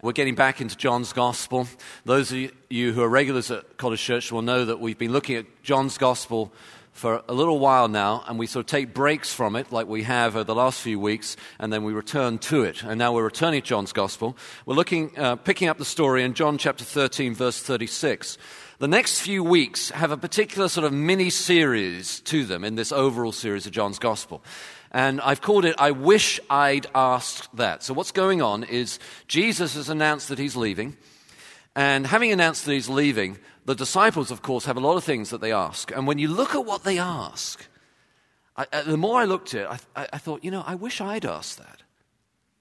We're getting back into John's Gospel. Those of you who are regulars at College Church will know that we've been looking at John's Gospel for a little while now, and we sort of take breaks from it, like we have over the last few weeks, and then we return to it. And now we're returning to John's Gospel. We're looking, uh, picking up the story in John chapter 13, verse 36. The next few weeks have a particular sort of mini series to them in this overall series of John's Gospel. And I've called it, I Wish I'd Asked That. So, what's going on is Jesus has announced that he's leaving. And having announced that he's leaving, the disciples, of course, have a lot of things that they ask. And when you look at what they ask, I, uh, the more I looked at it, I, I, thought, you know, I wish I'd asked that.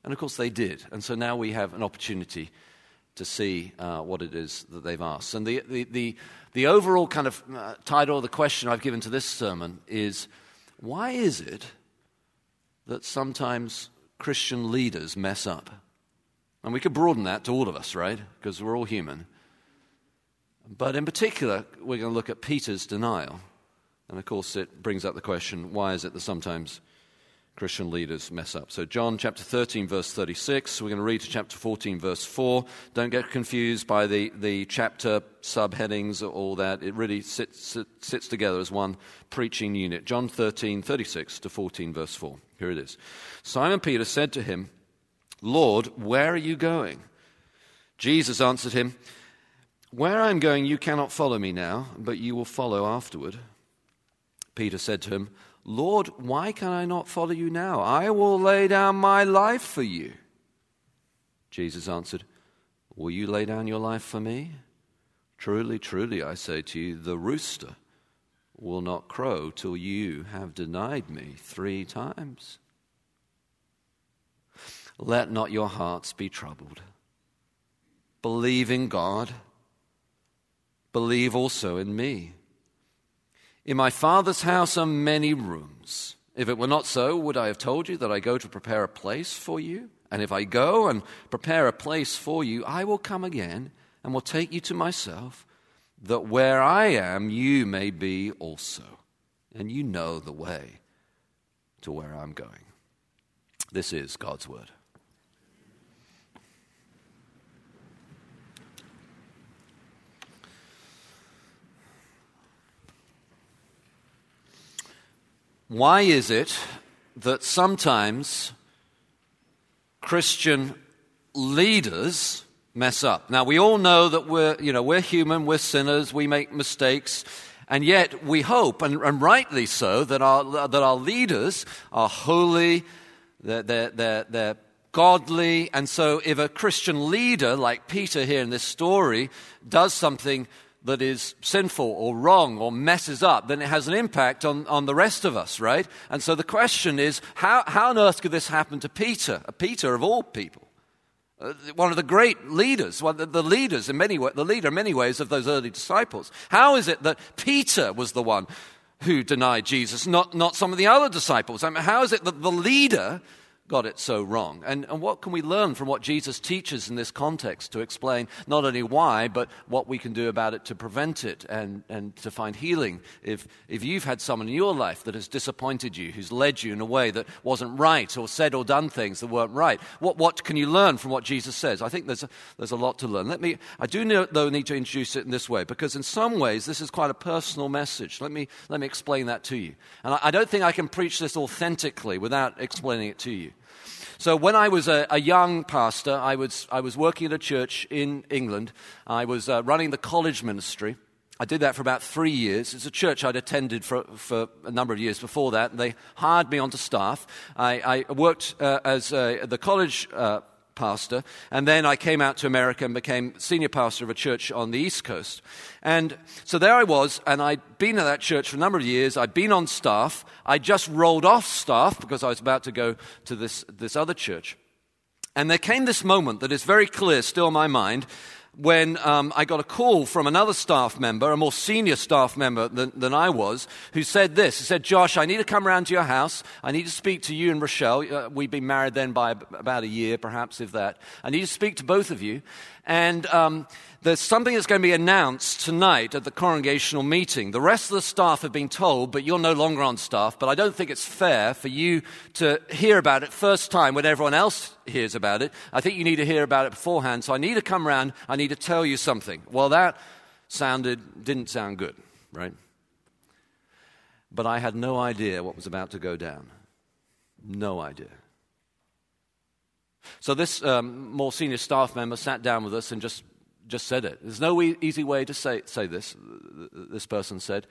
And of course, they did. And so now we have an opportunity to see uh, what it is that they've asked. And the, the, the, the overall kind of uh, title, of the question I've given to this sermon is why is it that sometimes Christian leaders mess up. And we could broaden that to all of us, right? Because we're all human. But in particular, we're going to look at Peter's denial. And of course, it brings up the question why is it that sometimes Christian leaders mess up. So, John chapter 13, verse 36. We're going to read to chapter 14, verse 4. Don't get confused by the, the chapter subheadings or all that. It really sits, sits, together as one preaching unit. John 13, 36 to 14, verse 4. Here it is. Simon Peter said to him, Lord, where are you going? Jesus answered him, Where I am going, you cannot follow me now, but you will follow afterward. Peter said to him, Lord, why can I not follow you now? I will lay down my life for you. Jesus answered, Will you lay down your life for me? Truly, truly, I say to you, the rooster will not crow till you have denied me three times. Let not your hearts be troubled. Believe in God. Believe also in me. In my Father's house are many rooms. If it were not so, would I have told you that I go to prepare a place for you? And if I go and prepare a place for you, I will come again and will take you to myself, that where I am, you may be also. And you know the way to where I'm going. This is God's word. Why is it that sometimes Christian leaders mess up? Now, we all know that we're, you know, we're human, we're sinners, we make mistakes, and yet we hope, and, and rightly so, that our, that our leaders are holy, they're, they're, they're, they're godly, and so if a Christian leader, like Peter here in this story, does something that is sinful or wrong or messes up, then it has an impact on, on the rest of us, right? And so the question is how, how on earth could this happen to Peter, a Peter of all people? Uh, one of the great leaders, one of the leaders in many the leader in many ways of those early disciples. How is it that Peter was the one who denied Jesus, not, not some of the other disciples? I mean, how is it that the leader got it so wrong. And, and what can we learn from what Jesus teaches in this context to explain not only why, but what we can do about it to prevent it and, and to find healing? If, if you've had someone in your life that has disappointed you, who's led you in a way that wasn't right, or said or done things that weren't right, what, what can you learn from what Jesus says? I think there's a, there's a lot to learn. Let me, I do, know, though, need to introduce it in this way, because in some ways this is quite a personal message. Let me, let me explain that to you. And I, I don't think I can preach this authentically without explaining it to you. So, when I was a, a, young pastor, I was, I was working at a church in England. I was uh, running the college ministry. I did that for about three years. It's a church I'd attended for, for a number of years before that. And they hired me onto staff. I, I worked uh, as uh, the college uh, pastor. And then I came out to America and became senior pastor of a church on the East Coast. And so there I was, and I'd been at that church for a number of years. I'd been on staff. I just rolled off staff because I was about to go to this, this other church. And there came this moment that is very clear still in my mind. When um, I got a call from another staff member, a more senior staff member than, than, I was, who said this. He said, Josh, I need to come around to your house. I need to speak to you and Rochelle. Uh, we'd been married then by about a year, perhaps, if that. I need to speak to both of you. And um, there's something that's going to be announced tonight at the congregational meeting. The rest of the staff have been told, but you're no longer on staff. But I don't think it's fair for you to hear about it first time when everyone else hears about it. I think you need to hear about it beforehand. So I need to come around. I need to tell you something. Well, that sounded, didn't sound good, right? But I had no idea what was about to go down. No idea. So this um, more senior staff member sat down with us and just, just said it. There's no e- easy way to say, say this, this person said.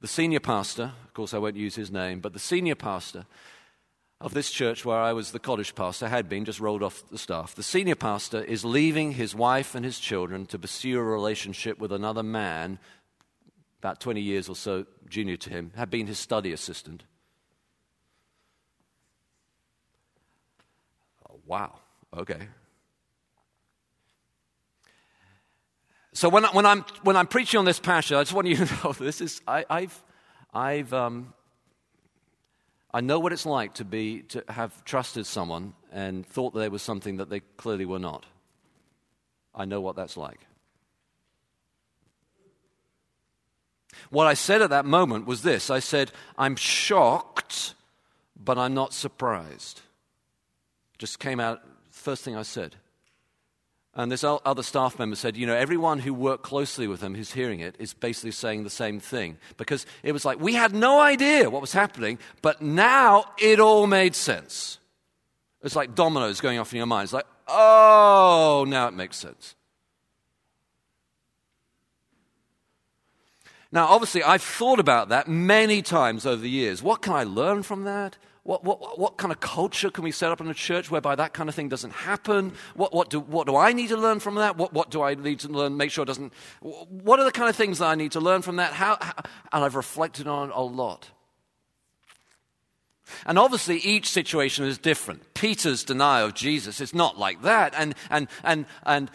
The senior pastor, of course I won't use his name, but the senior pastor of this church where I was the college pastor, had been, just rolled off the staff. The senior pastor is leaving his wife and his children to pursue a relationship with another man, about 20 years or so junior to him, had been his study assistant. Wow, okay. So when, I, when, I'm, when I'm preaching on this passage, I just want you to know this is, I, have I've, um, I know what it's like to, be, to have trusted someone and thought that they were something that they clearly were not. I know what that's like. What I said at that moment was this I said, I'm shocked, but I'm not surprised. Just came out, first thing I said. And this other staff member said, you know, everyone who worked closely with him who's hearing it is basically saying the same thing. Because it was like, we had no idea what was happening, but now it all made sense. It's like dominoes going off in your mind. It's like, oh, now it makes sense. Now, obviously, I've thought about that many times over the years. What can I learn from that? What, what, what kind of culture can we set up in a church whereby that kind of thing doesn't happen? What, what, do, what do I need to learn from that? What, what do I need to learn, make sure it doesn't? What are the kind of things that I need to learn from that? How, how and I've reflected on it a lot. And obviously, each situation is different. Peter's denial of Jesus is not like that. And, and, and, and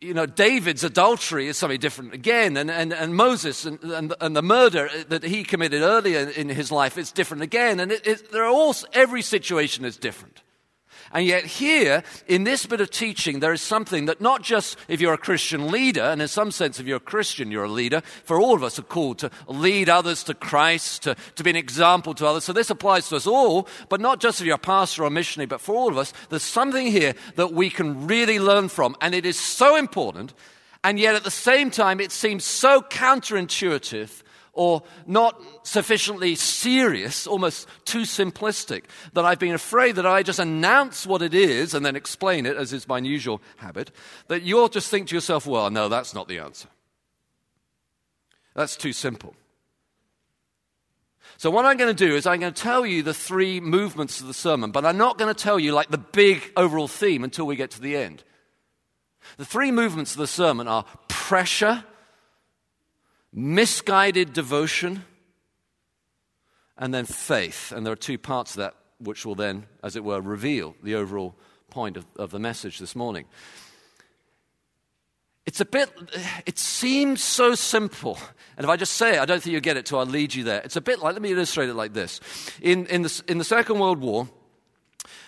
you know, David's adultery is something different again, and, and, and Moses and, and, and the murder that he committed earlier in his life is different again. And it, it, there are all, every situation is different. And yet, here, in this bit of teaching, there is something that not just if you're a Christian leader, and in some sense, if you're a Christian, you're a leader, for all of us are called to lead others to Christ, to, to be an example to others. So this applies to us all, but not just if you're a pastor or a missionary, but for all of us. There's something here that we can really learn from, and it is so important, and yet at the same time, it seems so counterintuitive or not sufficiently serious, almost too simplistic, that I've been afraid that I just announce what it is and then explain it, as is my usual habit, that you'll just think to yourself, well, no, that's not the answer. That's too simple. So, what I'm going to do is I'm going to tell you the three movements of the sermon, but I'm not going to tell you like the big overall theme until we get to the end. The three movements of the sermon are pressure, misguided devotion, and then faith. And there are two parts of that which will then, as it were, reveal the overall point of, of the message this morning. It's a bit, it seems so simple. And if I just say it, I don't think you'll get it, so I'll lead you there. It's a bit like, let me illustrate it like this. In, in, the, in the Second World War,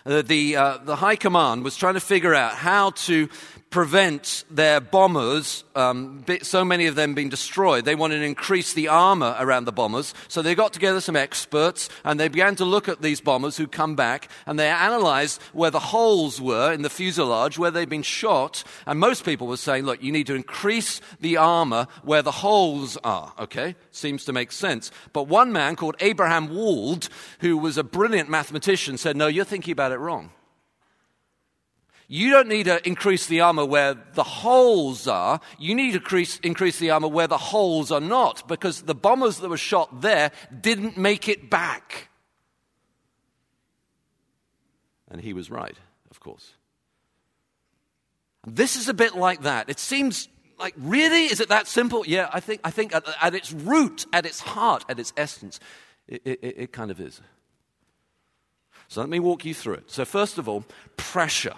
uh, the, uh, the High Command was trying to figure out how to prevent their bombers, um, so many of them being destroyed. They wanted to increase the armor around the bombers. So they got together some experts and they began to look at these bombers who come back and they analyzed where the holes were in the fuselage, where they'd been shot. And most people were saying, look, you need to increase the armor where the holes are. Okay? Seems to make sense. But one man called Abraham Wald, who was a brilliant mathematician, said, no, you're thinking about it wrong. You don't need to increase the armor where the holes are. You need to increase, increase the armor where the holes are not, because the bombers that were shot there didn't make it back. And he was right, of course. This is a bit like that. It seems like, really? Is it that simple? Yeah, I think, I think at, at its root, at its heart, at its essence, it, it, it kind of is. So let me walk you through it. So, first of all, pressure.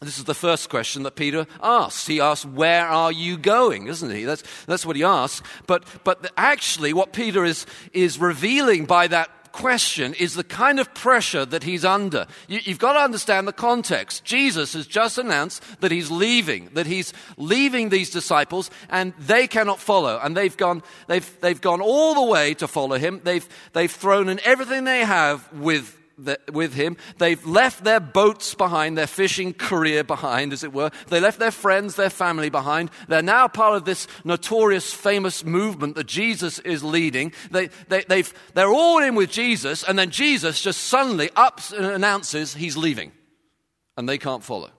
This is the first question that Peter asks. He asks, Where are you going? Isn't he? That's, that's what he asks. But, but actually, what Peter is, is revealing by that question is the kind of pressure that he's under. You, have got to understand the context. Jesus has just announced that he's leaving, that he's leaving these disciples and they cannot follow. And they've gone, they've, they've gone all the way to follow him. They've, they've thrown in everything they have with the, with him. They've left their boats behind, their fishing career behind, as it were. They left their friends, their family behind. They're now part of this notorious, famous movement that Jesus is leading. They, they, they've, they're all in with Jesus, and then Jesus just suddenly ups and announces he's leaving, and they can't follow.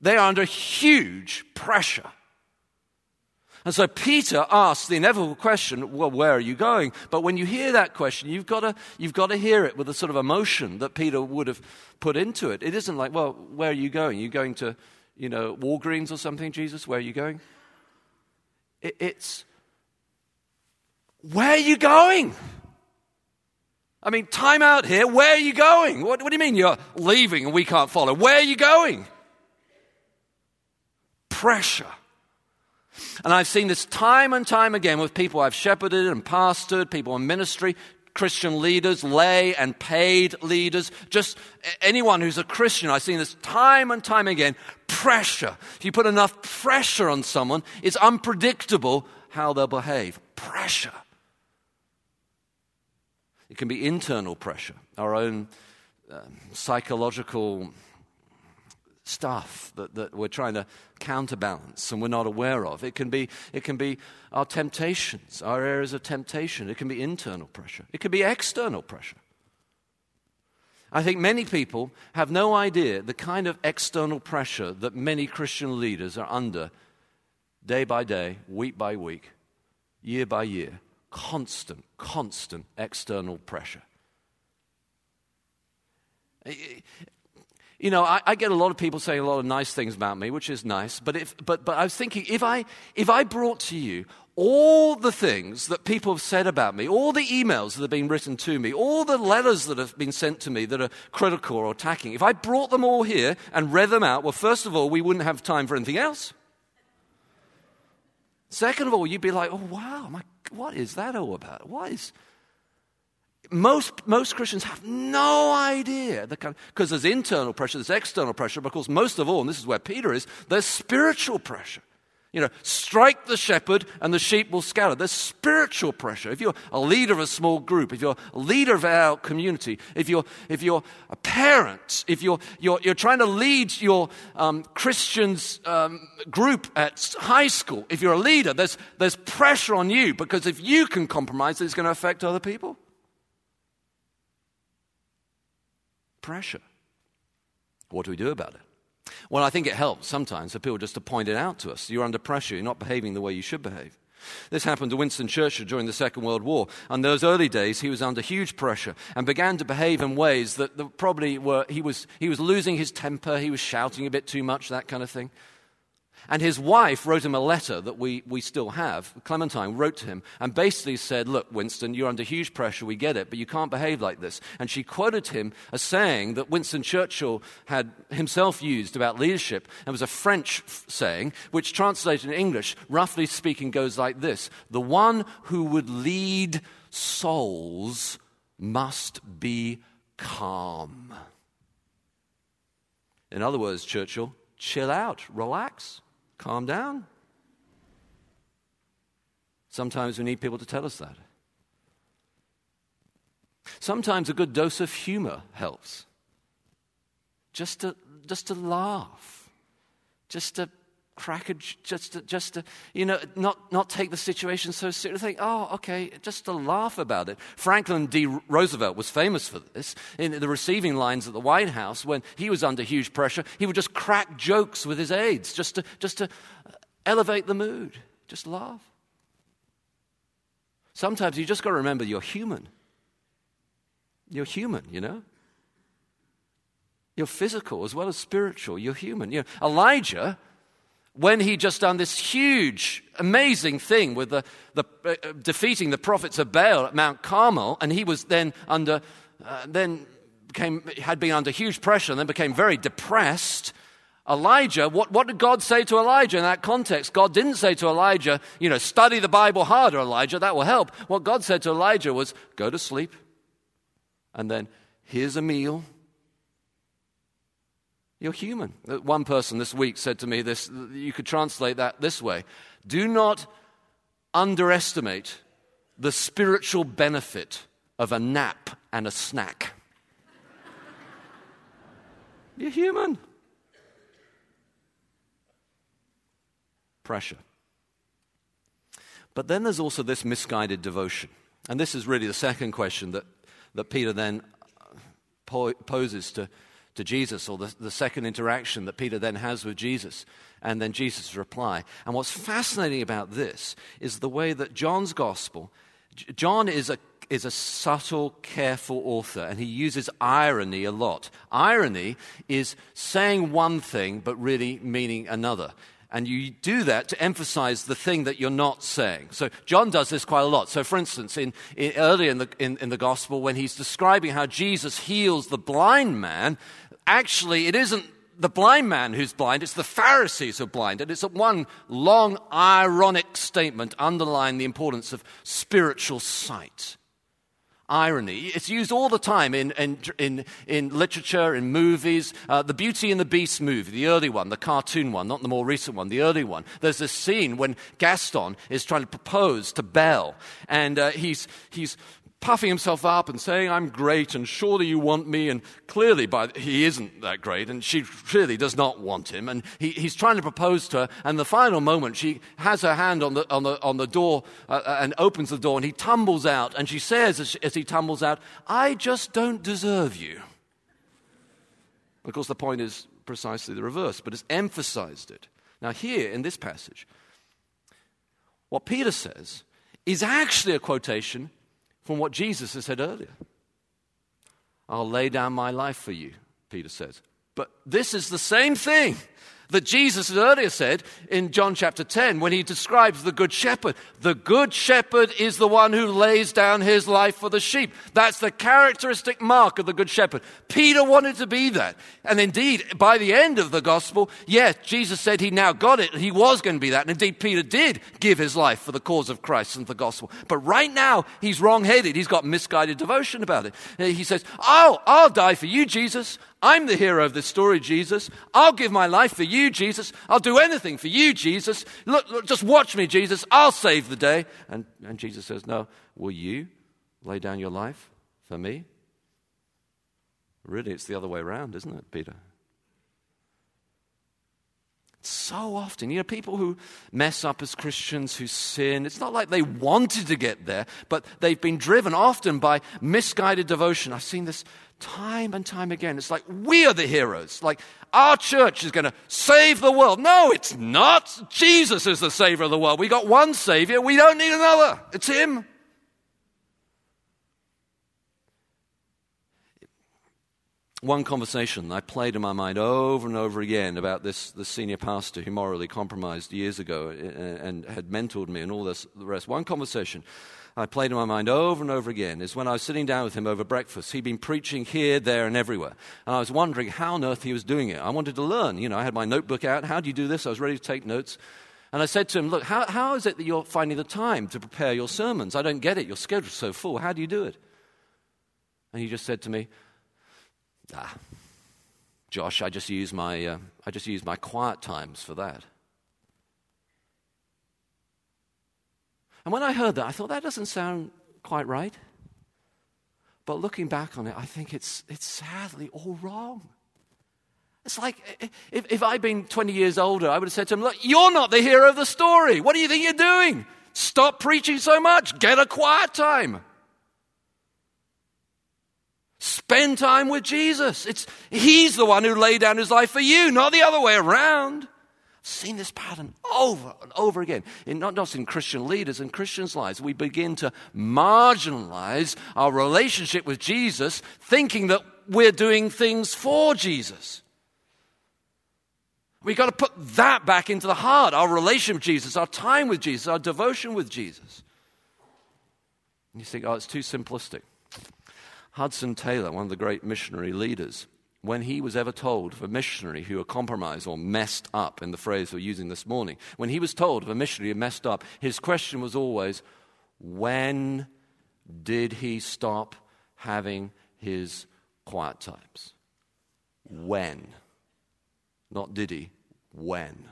They are under huge pressure. And so Peter asks the inevitable question, well, where are you going? But when you hear that question, you've got to, you've got to hear it with the sort of emotion that Peter would have put into it. It isn't like, well, where are you going? Are you going to, you know, Walgreens or something, Jesus? Where are you going? It, it's, where are you going? I mean, time out here. Where are you going? What, what do you mean you're leaving and we can't follow? Where are you going? Pressure. And I've seen this time and time again with people I've shepherded and pastored, people in ministry, Christian leaders, lay and paid leaders, just anyone who's a Christian. I've seen this time and time again. Pressure. If you put enough pressure on someone, it's unpredictable how they'll behave. Pressure. It can be internal pressure, our own um, psychological stuff that, that we're trying to counterbalance and we're not aware of. It can, be, it can be our temptations, our areas of temptation. It can be internal pressure. It can be external pressure. I think many people have no idea the kind of external pressure that many Christian leaders are under day by day, week by week, year by year. Constant, constant external pressure. You know, I, I, get a lot of people saying a lot of nice things about me, which is nice. But, if, but, but I was thinking, if I, if I brought to you all the things that people have said about me, all the emails that have been written to me, all the letters that have been sent to me that are critical or attacking, if I brought them all here and read them out, well, first of all, we wouldn't have time for anything else. Second of all, you'd be like, oh, wow, my, what is that all about? What is, most, most Christians have no idea because the there's internal pressure, there's external pressure, but of course, most of all, and this is where Peter is, there's spiritual pressure. You know, strike the shepherd and the sheep will scatter. There's spiritual pressure. If you're a leader of a small group, if you're a leader of our community, if you're, if you're a parent, if you're, you're, you're trying to lead your um, Christians um, group at high school, if you're a leader, there's, there's pressure on you because if you can compromise, it's going to affect other people. Pressure. What do we do about it? Well, I think it helps sometimes for people just to point it out to us. You're under pressure, you're not behaving the way you should behave. This happened to Winston Churchill during the Second World War. And those early days, he was under huge pressure and began to behave in ways that, probably were, he was, he was losing his temper, he was shouting a bit too much, that kind of thing. And his wife wrote him a letter that we, we still have. Clementine wrote to him and basically said, Look, Winston, you're under huge pressure, we get it, but you can't behave like this. And she quoted him a saying that Winston Churchill had himself used about leadership. It was a French saying, which translated in English, roughly speaking, goes like this The one who would lead souls must be calm. In other words, Churchill, chill out, relax. Calm down. Sometimes we need people to tell us that. Sometimes a good dose of humor helps. Just to, just to laugh, just to crack a, just to, just to, you know, not, not take the situation so seriously. Think, oh, okay, just to laugh about it. Franklin D. Roosevelt was famous for this. In the receiving lines at the White House, when he was under huge pressure, he would just crack jokes with his aides just to, just to uh, elevate the mood. Just laugh. Sometimes you just got to remember you're human. You're human, you know? You're physical as well as spiritual. You're human. You know, Elijah when he just done this huge, amazing thing with the, the uh, defeating the prophets of Baal at Mount Carmel, and he was then under, uh, then became, had been under huge pressure and then became very depressed. Elijah, what, what did God say to Elijah in that context? God didn't say to Elijah, you know, study the Bible harder, Elijah, that will help. What God said to Elijah was, go to sleep, and then here's a meal. You're human. Uh, one person this week said to me this, you could translate that this way Do not underestimate the spiritual benefit of a nap and a snack. You're human. Pressure. But then there's also this misguided devotion. And this is really the second question that, that Peter then po- poses to, to Jesus, or the, the second interaction that Peter then has with Jesus, and then Jesus' reply. And what's fascinating about this is the way that John's gospel, John is a is a subtle, careful author, and he uses irony a lot. Irony is saying one thing but really meaning another. And you do that to emphasize the thing that you're not saying. So John does this quite a lot. So, for instance, in, in earlier in the, in, in the gospel, when he's describing how Jesus heals the blind man, actually, it isn't the blind man who's blind, it's the Pharisees who are blind. And it's one long, ironic statement underlying the importance of spiritual sight irony. It's used all the time in, in, in, in literature, in movies. Uh, the Beauty and the Beast movie, the early one, the cartoon one, not the more recent one, the early one. There's this scene when Gaston is trying to propose to Belle, and uh, he's, he's puffing himself up and saying, I'm great and surely you want me. And clearly, by, he isn't that great and she really does not want him. And he, he's trying to propose to her. And the final moment, she has her hand on the, on the, on the door uh, uh, and opens the door and he tumbles out. And she says, as, as he tumbles out, I just don't deserve you. Of course, the point is precisely the reverse, but it's emphasized it. Now, here in this passage, what Peter says is actually a quotation from what Jesus has said earlier. I'll lay down my life for you, Peter says. But this is the same thing that Jesus had earlier said in John chapter 10 when he describes the Good Shepherd. The Good Shepherd is the one who lays down his life for the sheep. That's the characteristic mark of the Good Shepherd. Peter wanted to be that. And indeed, by the end of the gospel, yes, Jesus said he now got it. He was going to be that. And indeed, Peter did give his life for the cause of Christ and the gospel. But right now, he's wrong headed. He's got misguided devotion about it. He says, Oh, I'll die for you, Jesus. I'm the hero of this story, Jesus. I'll give my life for you, Jesus. I'll do anything for you, Jesus. Look, look, just watch me, Jesus. I'll save the day. And, and Jesus says, No, will you lay down your life for me? Really, it's the other way around, isn't it, Peter? So often, you know, people who mess up as Christians, who sin, it's not like they wanted to get there, but they've been driven often by misguided devotion. I've seen this time and time again. It's like we are the heroes. Like our church is going to save the world. No, it's not. Jesus is the savior of the world. We got one savior. We don't need another. It's him. One conversation I played in my mind over and over again about this, this senior pastor who morally compromised years ago and, and had mentored me and all this, the rest. One conversation I played in my mind over and over again is when I was sitting down with him over breakfast. He'd been preaching here, there, and everywhere. And I was wondering how on earth he was doing it. I wanted to learn. You know, I had my notebook out. How do you do this? I was ready to take notes. And I said to him, Look, how, how is it that you're finding the time to prepare your sermons? I don't get it. Your schedule's so full. How do you do it? And he just said to me, Ah, Josh, I just use my, uh, I just use my quiet times for that. And when I heard that, I thought that doesn't sound quite right. But looking back on it, I think it's, it's sadly all wrong. It's like if, if I'd been 20 years older, I would have said to him, Look, you're not the hero of the story. What do you think you're doing? Stop preaching so much. Get a quiet time. Spend time with Jesus. It's, he's the one who laid down his life for you, not the other way around seen this pattern over and over again, in, not just in Christian leaders and Christians' lives. We begin to marginalize our relationship with Jesus, thinking that we're doing things for Jesus. We've got to put that back into the heart our relationship with Jesus, our time with Jesus, our devotion with Jesus. And you think, oh, it's too simplistic. Hudson Taylor, one of the great missionary leaders, when he was ever told of a missionary who had compromised or messed up, in the phrase we're using this morning, when he was told of a missionary who messed up, his question was always, when did he stop having his quiet times? When? Not did he, when?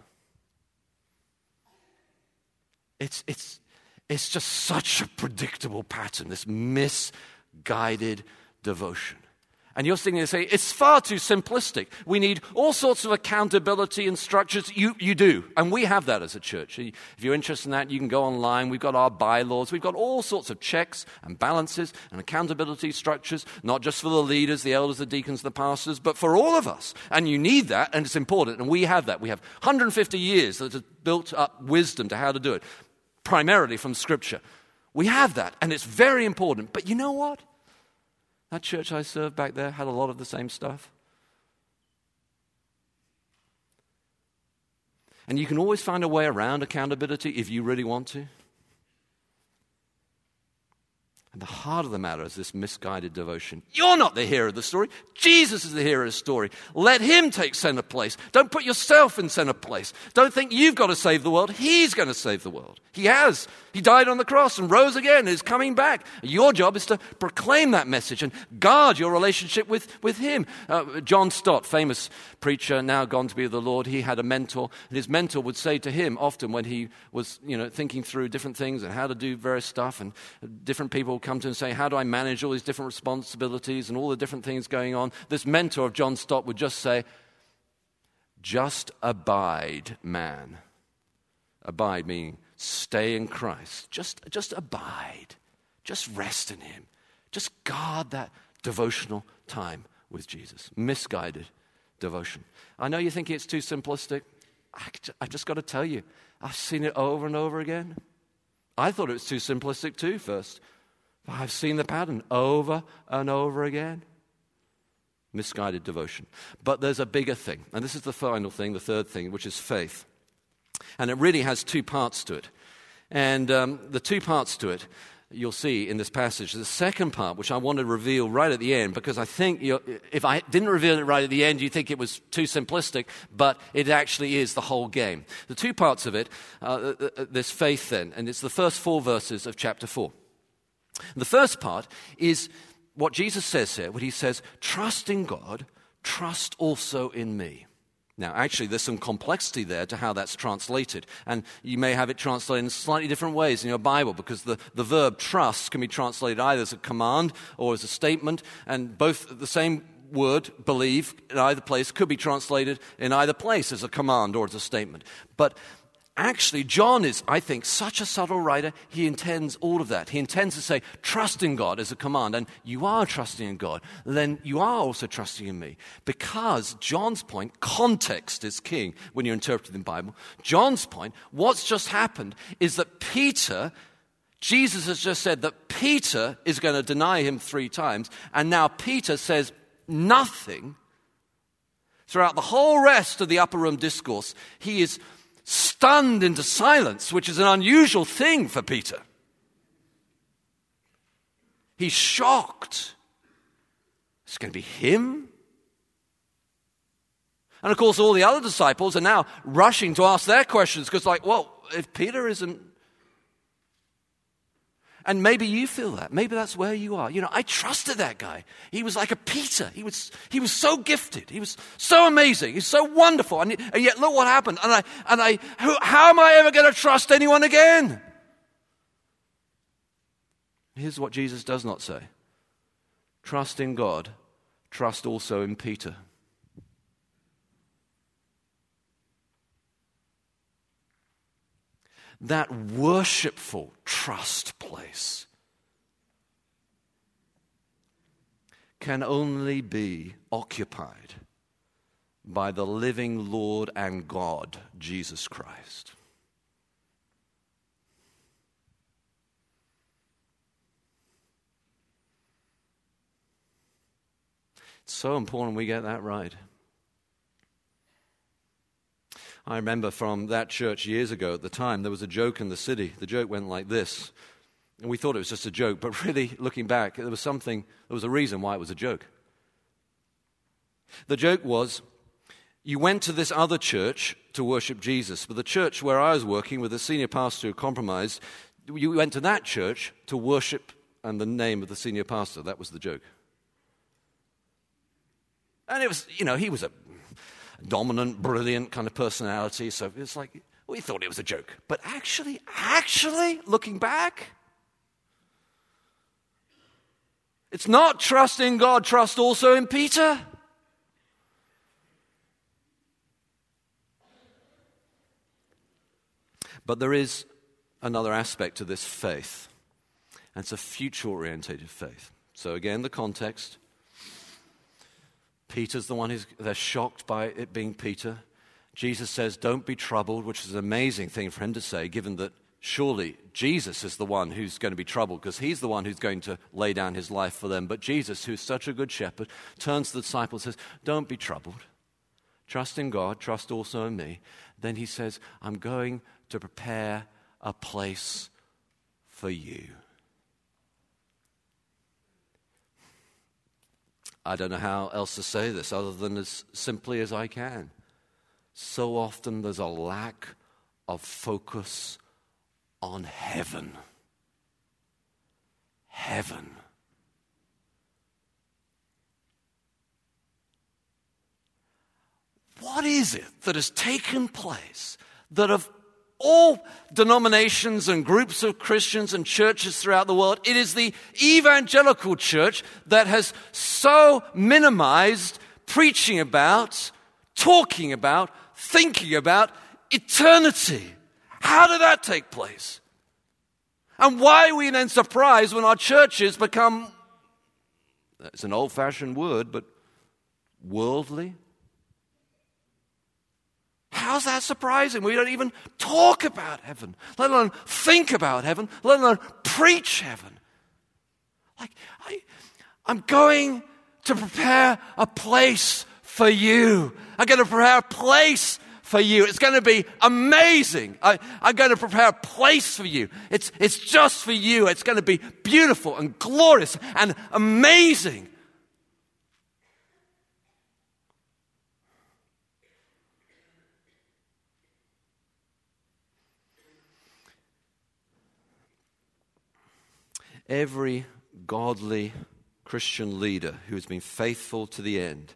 It's, it's, it's just such a predictable pattern, this misguided devotion. And you're sitting there saying, it's far too simplistic. We need all sorts of accountability and structures. You, you do. And we have that as a church. If you're interested in that, you can go online. We've got our bylaws. We've got all sorts of checks and balances and accountability structures, not just for the leaders, the elders, the deacons, the pastors, but for all of us. And you need that, and it's important. And we have that. We have 150 years that has built up wisdom to how to do it primarily from Scripture. We have that, and it's very important. But you know what? That church I served back there had a lot of the same stuff. And you can always find a way around accountability if you really want to. And the heart of the matter is this misguided devotion. You're not the hero of the story. Jesus is the hero of the story. Let him take center place. Don't put yourself in center place. Don't think you've got to save the world. He's going to save the world. He has. He died on the cross and rose again and is coming back. Your job is to proclaim that message and guard your relationship with, with him. Uh, John Stott, famous preacher, now gone to be with the Lord, he had a mentor, and his mentor would say to him often when he was you know, thinking through different things and how to do various stuff, and different people come to him and say, How do I manage all these different responsibilities and all the different things going on? This mentor of John Stott would just say, Just abide, man. Abide meaning stay in Christ. Just, just abide. Just rest in Him. Just guard that devotional time with Jesus. Misguided devotion. I know you think it's too simplistic. I've just got to tell you, I've seen it over and over again. I thought it was too simplistic too, first. I've seen the pattern over and over again. Misguided devotion. But there's a bigger thing, and this is the final thing, the third thing, which is faith. And it really has two parts to it. And um, the two parts to it you'll see in this passage. The second part, which I want to reveal right at the end, because I think if I didn't reveal it right at the end, you think it was too simplistic, but it actually is the whole game. The two parts of it, uh, uh, uh this faith then, and it's the first four verses of chapter 4. The first part is what Jesus says here, when he says, Trust in God, trust also in me. Now, actually, there's some complexity there to how that's translated. And you may have it translated in slightly different ways in your Bible because the, the verb trust can be translated either as a command or as a statement. And both the same word, believe, in either place could be translated in either place as a command or as a statement. But Actually, John is, I think, such a subtle writer, he intends all of that. He intends to say, trust in God as a command, and you are trusting in God, then you are also trusting in me. Because John's point, context is king when you're interpreting the Bible. John's point, what's just happened is that Peter, Jesus has just said that Peter is going to deny him three times, and now Peter says nothing throughout the whole rest of the upper room discourse. He is stunned into silence, which is an unusual thing for Peter. He's shocked. It's going to be him? And of course, all the other disciples are now rushing to ask their questions because, like, well, if Peter isn't and maybe you feel that. Maybe that's where you are. You know, I trusted that guy. He was like a Peter. He was, he was so gifted. He was so amazing. He's so wonderful. And, and yet, look what happened. And I, and I, who, how am I ever going to trust anyone again? Here's what Jesus does not say trust in God, trust also in Peter. That worshipful trust place can only be occupied by the living Lord and God, Jesus Christ. It's so important we get that right. I remember from that church years ago at the time, there was a joke in the city. The joke went like this And we thought it was just a joke, but really, looking back, there was something, there was a reason why it was a joke. The joke was you went to this other church to worship Jesus, but the church where I was working with the senior pastor who compromised, you went to that church to worship and the name of the senior pastor. That was the joke. And it was, you know, he was a dominant, brilliant kind of personality, so it's like, we thought it was a joke. But actually, actually, looking back, it's not trust in God, trust also in Peter. But there is another aspect to this faith, and it's a future orientated faith. So, again, the context Peter's the one who's they're shocked by it being Peter. Jesus says, Don't be troubled, which is an amazing thing for him to say, given that surely Jesus is the one who's going to be troubled because he's the one who's going to lay down his life for them. But Jesus, who's such a good shepherd, turns to the disciples and says, Don't be troubled. Trust in God, trust also in me. Then he says, I'm going to prepare a place for you. I don't know how else to say this other than as simply as I can. So often there's a lack of focus on heaven. Heaven. What is it that has taken place that of all denominations and groups of Christians and churches throughout the world, it is the evangelical church that has so minimized preaching about, talking about, thinking about eternity. How did that take place? And why are we then surprised when our churches become, it's an old fashioned word, but worldly? How's that surprising? We don't even talk about heaven, let alone think about heaven, let alone preach heaven. Like, I, I'm going to prepare a place for you. I'm going to prepare a place for you. It's going to be amazing. I, am going to prepare a place for you. It's, it's just for you. It's going to be beautiful and glorious and amazing. Every godly Christian leader who has been faithful to the end,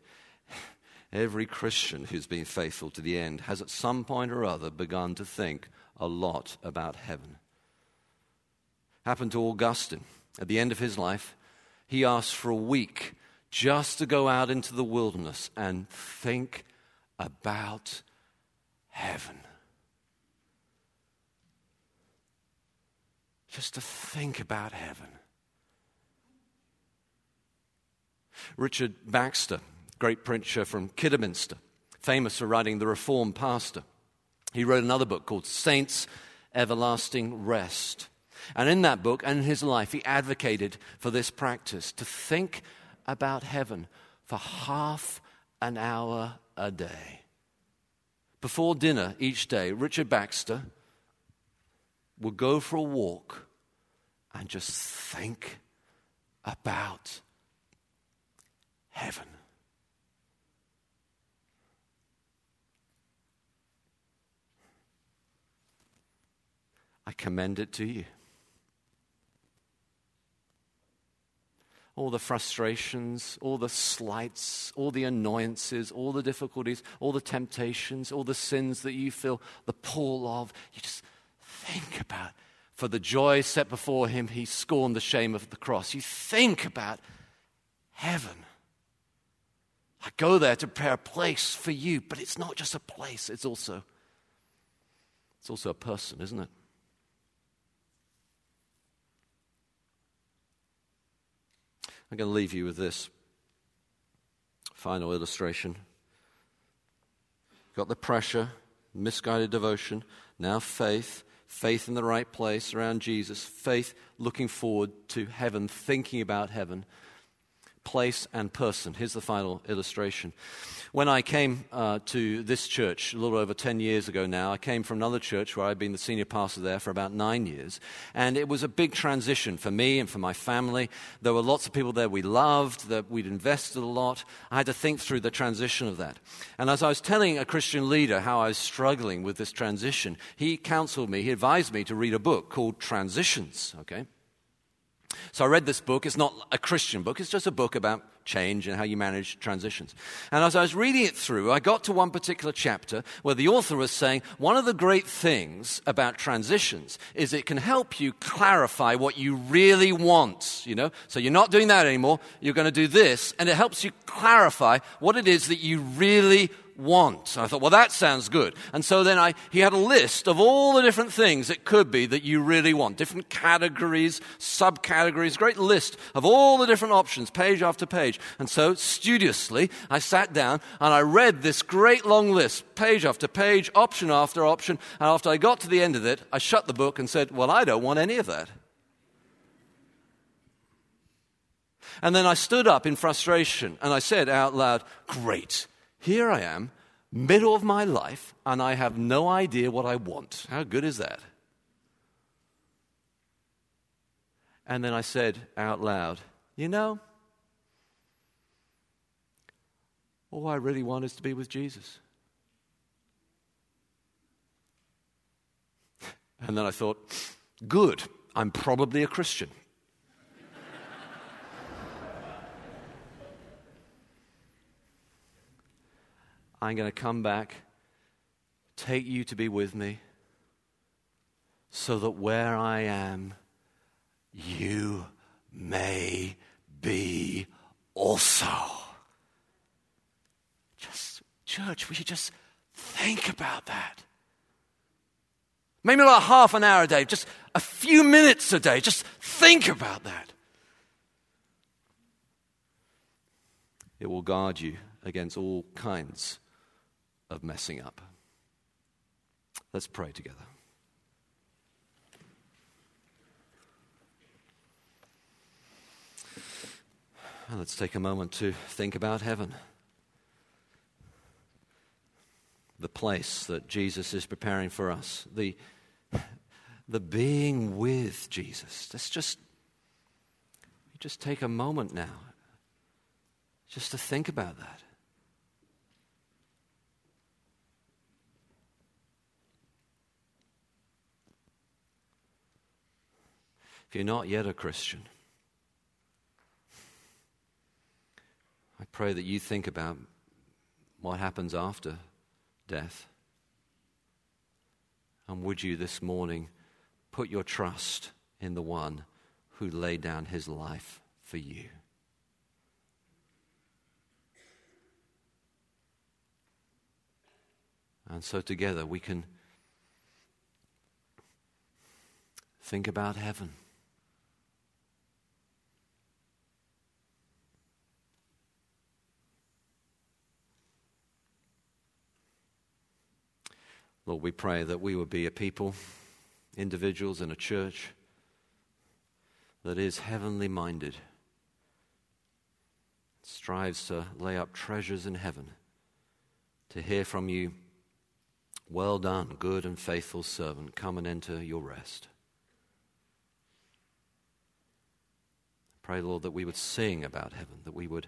every Christian who's been faithful to the end has at some point or other begun to think a lot about heaven. Happened to Augustine. At the end of his life, he asked for a week just to go out into the wilderness and think about heaven. Just to think about heaven. Richard Baxter, great preacher from Kidderminster, famous for writing The Reformed Pastor, he wrote another book called Saints' Everlasting Rest. And in that book and in his life, he advocated for this practice to think about heaven for half an hour a day. Before dinner each day, Richard Baxter would go for a walk and just think about heaven. I commend it to you. all the frustrations, all the slights, all the annoyances, all the difficulties, all the temptations, all the sins that you feel the pull of. You just think about for the joy set before him, he scorned the shame of the cross. You think about heaven. I go there to prepare a place for you, but it's not just a place, it's also it's also a person, isn't it? I'm going to leave you with this final illustration. Got the pressure, misguided devotion, now faith, faith in the right place around Jesus, faith looking forward to heaven, thinking about heaven. Place, and person. Here's the final illustration. When I came uh, to this church a little over 10 years ago now, I came from another church where I'd been the senior pastor there for about nine years. And it was a big transition for me and for my family. There were lots of people there we loved, that we'd invested a lot. I had to think through the transition of that. And as I was telling a Christian leader how I was struggling with this transition, he counseled me, he advised me to read a book called Transitions, okay? So I read this book. It's not a Christian book, it's just a book about change and how you manage transitions. And as I was reading it through, I got to one particular chapter where the author was saying one of the great things about transitions is it can help you clarify what you really want, you know? So you're not doing that anymore, you're going to do this, and it helps you clarify what it is that you really want. And I thought, well, that sounds good. And so then I, he had a list of all the different things it could be that you really want, different categories, subcategories, great list of all the different options, page after page. And so studiously, I sat down and I read this great long list, page after page, option after option. And after I got to the end of it, I shut the book and said, well, I don't want any of that. And then I stood up in frustration and I said out loud, Great. Here I am, middle of my life, and I have no idea what I want. How good is that? And then I said out loud, You know, all I really want is to be with Jesus. And then I thought, Good, I'm probably a Christian. I'm going to come back, take you to be with me, so that where I am, you may be also. Just, church, we should just think about that? Maybe not half an hour a day, just a few minutes a day. Just think about that. It will guard you against all kinds of messing up. Let's pray together. And let's take a moment to think about heaven. The place that Jesus is preparing for us. The, the being with Jesus. Let's just, just take a moment now just to think about that. If you're not yet a Christian, I pray that you think about what happens after death. And would you this morning put your trust in the one who laid down his life for you? And so together we can think about heaven. Lord, we pray that we would be a people, individuals, and a church that is heavenly minded, strives to lay up treasures in heaven, to hear from you, Well done, good and faithful servant, come and enter your rest. Pray, Lord, that we would sing about heaven, that we would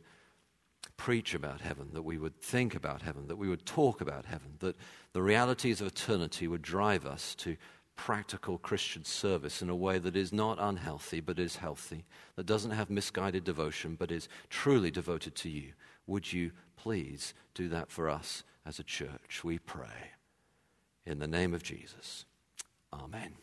preach about heaven, that we would think about heaven, that we would talk about heaven, that the realities of eternity would drive us to practical Christian service in a way that is not unhealthy but is healthy, that doesn't have misguided devotion but is truly devoted to you. Would you please do that for us as a church? We pray. In the name of Jesus. Amen.